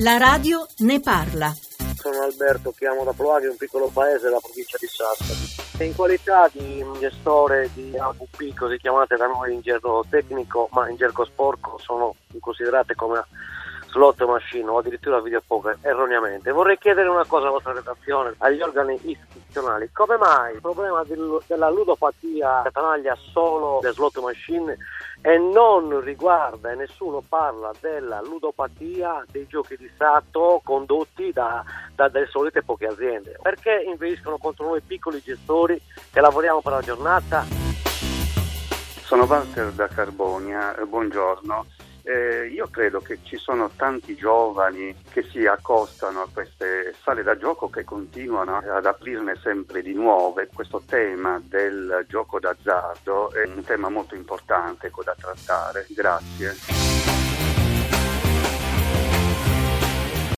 La radio ne parla. Sono Alberto, chiamo da Ploaghi, un piccolo paese della provincia di Sassari. In qualità di gestore di AVP, così chiamate da noi in gergo tecnico, ma in gergo sporco, sono considerate come slot machine o addirittura videopoker erroneamente. Vorrei chiedere una cosa alla vostra redazione, agli organi istituzionali. Come mai il problema del, della ludopatia canaglia solo le slot machine e non riguarda e nessuno parla della ludopatia dei giochi di Stato condotti da, da delle solite poche aziende? Perché investono contro noi piccoli gestori che lavoriamo per la giornata? Sono Walter da Carbonia, buongiorno. Eh, io credo che ci sono tanti giovani che si accostano a queste sale da gioco che continuano ad aprirne sempre di nuove. Questo tema del gioco d'azzardo è un tema molto importante da trattare. Grazie.